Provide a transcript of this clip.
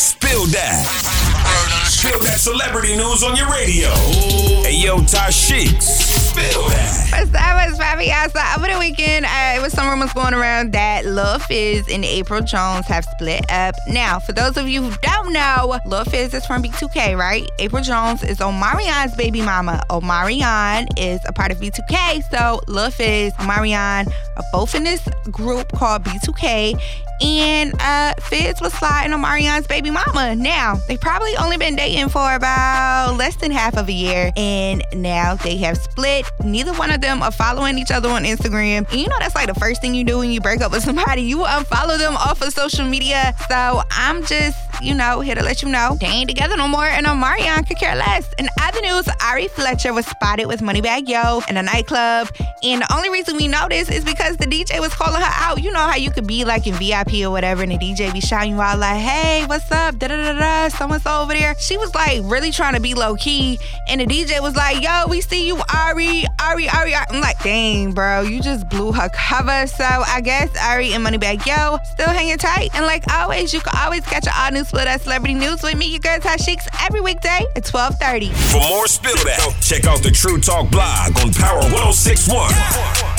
Spill that. Spill that celebrity news on your radio. Hey, yo, Tashiks. Spill that. What's up, what's poppin', over the weekend, uh, it was some rumors going around that Lil Fizz and Apryl Jones have split up. Now, for those of you who don't know, Lil Fizz is from B2K, right? Apryl Jones is Omarion's baby mama. Omarion is a part of B2K, so Lil Fizz, Omarion are both in this group called B2K. And uh, Fizz was sliding Omarion's baby mama. Now, they probably only been dating for about less than half of a year, and now they have split. Neither one of them are following each other on Instagram. And you know that's like the first thing you do when you break up with somebody. You unfollow them off of social media. So I'm just, you know, here to let you know they ain't together no more, and Omarion could care less. In other news, Ari Fletcher was spotted with Moneybagg Yo in a nightclub, and the only reason we know this is because the DJ was calling her out. You know how you could be like in VIP or whatever, and the DJ be shouting you out like, "Hey, what's up? Da da da da. Someone's over there." She was like really trying to be low key, and the DJ was like, "Yo, we see you, Ari, Ari, Ari." Ari. I'm like, "Dang, bro, you just blew her cover." So I guess Ari and Moneybagg Yo still hanging tight, and like always, you can always catch an all new split That Celebrity News with me, your girl Tashiks, every weekday at 12:30. For more Spill That, check out the True Talk blog on Power 1061.